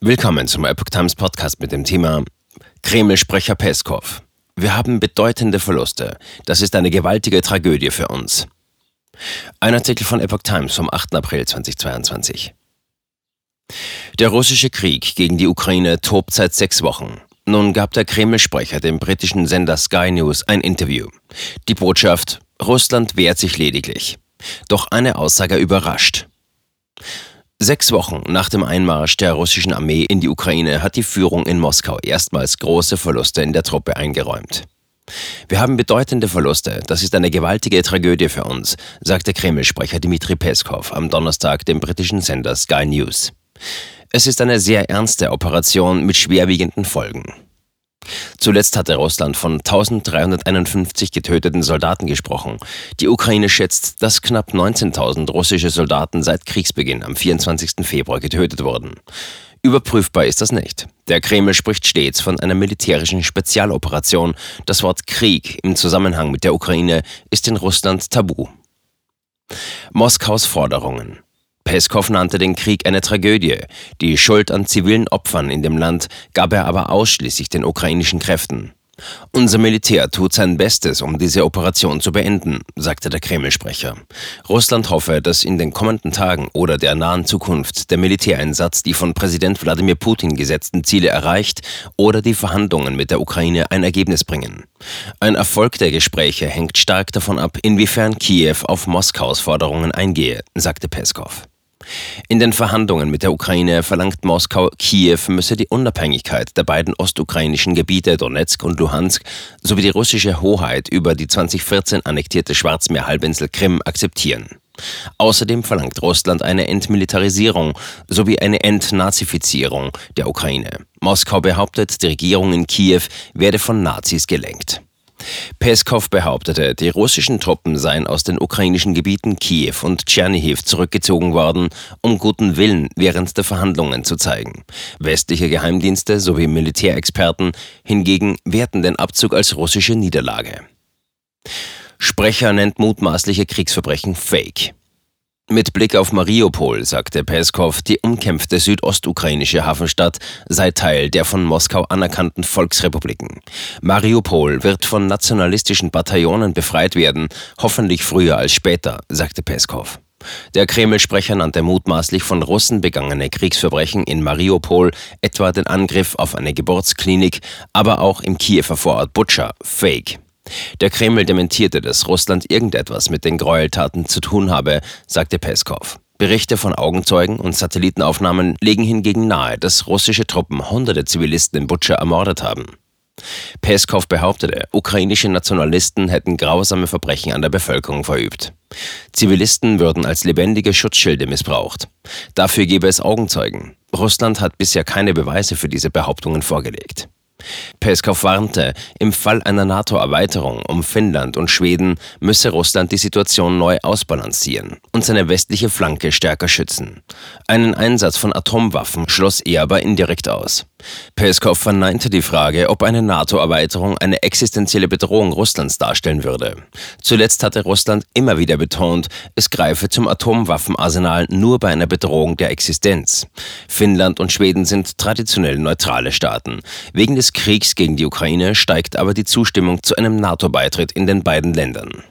Willkommen zum Epoch Times Podcast mit dem Thema Kreml-Sprecher Peskov. Wir haben bedeutende Verluste. Das ist eine gewaltige Tragödie für uns. Ein Artikel von Epoch Times vom 8. April 2022. Der russische Krieg gegen die Ukraine tobt seit sechs Wochen. Nun gab der Kreml-Sprecher dem britischen Sender Sky News ein Interview. Die Botschaft, Russland wehrt sich lediglich. Doch eine Aussage überrascht. Sechs Wochen nach dem Einmarsch der russischen Armee in die Ukraine hat die Führung in Moskau erstmals große Verluste in der Truppe eingeräumt. Wir haben bedeutende Verluste. Das ist eine gewaltige Tragödie für uns, sagte Kreml-Sprecher Dmitri Peskov am Donnerstag dem britischen Sender Sky News. Es ist eine sehr ernste Operation mit schwerwiegenden Folgen. Zuletzt hatte Russland von 1351 getöteten Soldaten gesprochen. Die Ukraine schätzt, dass knapp 19.000 russische Soldaten seit Kriegsbeginn am 24. Februar getötet wurden. Überprüfbar ist das nicht. Der Kreml spricht stets von einer militärischen Spezialoperation. Das Wort Krieg im Zusammenhang mit der Ukraine ist in Russland tabu. Moskaus Forderungen. Peskov nannte den Krieg eine Tragödie. Die Schuld an zivilen Opfern in dem Land gab er aber ausschließlich den ukrainischen Kräften. Unser Militär tut sein Bestes, um diese Operation zu beenden, sagte der Kreml-Sprecher. Russland hoffe, dass in den kommenden Tagen oder der nahen Zukunft der Militäreinsatz die von Präsident Wladimir Putin gesetzten Ziele erreicht oder die Verhandlungen mit der Ukraine ein Ergebnis bringen. Ein Erfolg der Gespräche hängt stark davon ab, inwiefern Kiew auf Moskaus Forderungen eingehe, sagte Peskov. In den Verhandlungen mit der Ukraine verlangt Moskau, Kiew müsse die Unabhängigkeit der beiden ostukrainischen Gebiete Donetsk und Luhansk sowie die russische Hoheit über die 2014 annektierte Schwarzmeerhalbinsel Krim akzeptieren. Außerdem verlangt Russland eine Entmilitarisierung sowie eine Entnazifizierung der Ukraine. Moskau behauptet, die Regierung in Kiew werde von Nazis gelenkt. Peskov behauptete, die russischen Truppen seien aus den ukrainischen Gebieten Kiew und Tschernihiv zurückgezogen worden, um guten Willen während der Verhandlungen zu zeigen. Westliche Geheimdienste sowie Militärexperten hingegen werten den Abzug als russische Niederlage. Sprecher nennt mutmaßliche Kriegsverbrechen Fake. Mit Blick auf Mariupol sagte Peskov, die umkämpfte südostukrainische Hafenstadt sei Teil der von Moskau anerkannten Volksrepubliken. Mariupol wird von nationalistischen Bataillonen befreit werden, hoffentlich früher als später, sagte Peskov. Der Kreml-Sprecher nannte mutmaßlich von Russen begangene Kriegsverbrechen in Mariupol, etwa den Angriff auf eine Geburtsklinik, aber auch im Kiewer Vorort Butscha, Fake. Der Kreml dementierte, dass Russland irgendetwas mit den Gräueltaten zu tun habe, sagte Peskov. Berichte von Augenzeugen und Satellitenaufnahmen legen hingegen nahe, dass russische Truppen hunderte Zivilisten in Butscha ermordet haben. Peskov behauptete, ukrainische Nationalisten hätten grausame Verbrechen an der Bevölkerung verübt. Zivilisten würden als lebendige Schutzschilde missbraucht. Dafür gebe es Augenzeugen. Russland hat bisher keine Beweise für diese Behauptungen vorgelegt. Peskov warnte, im Fall einer NATO-Erweiterung um Finnland und Schweden müsse Russland die Situation neu ausbalancieren und seine westliche Flanke stärker schützen. Einen Einsatz von Atomwaffen schloss er aber indirekt aus. Peskov verneinte die Frage, ob eine NATO-Erweiterung eine existenzielle Bedrohung Russlands darstellen würde. Zuletzt hatte Russland immer wieder betont, es greife zum Atomwaffenarsenal nur bei einer Bedrohung der Existenz. Finnland und Schweden sind traditionell neutrale Staaten. Wegen des Kriegs gegen die Ukraine steigt aber die Zustimmung zu einem NATO-Beitritt in den beiden Ländern.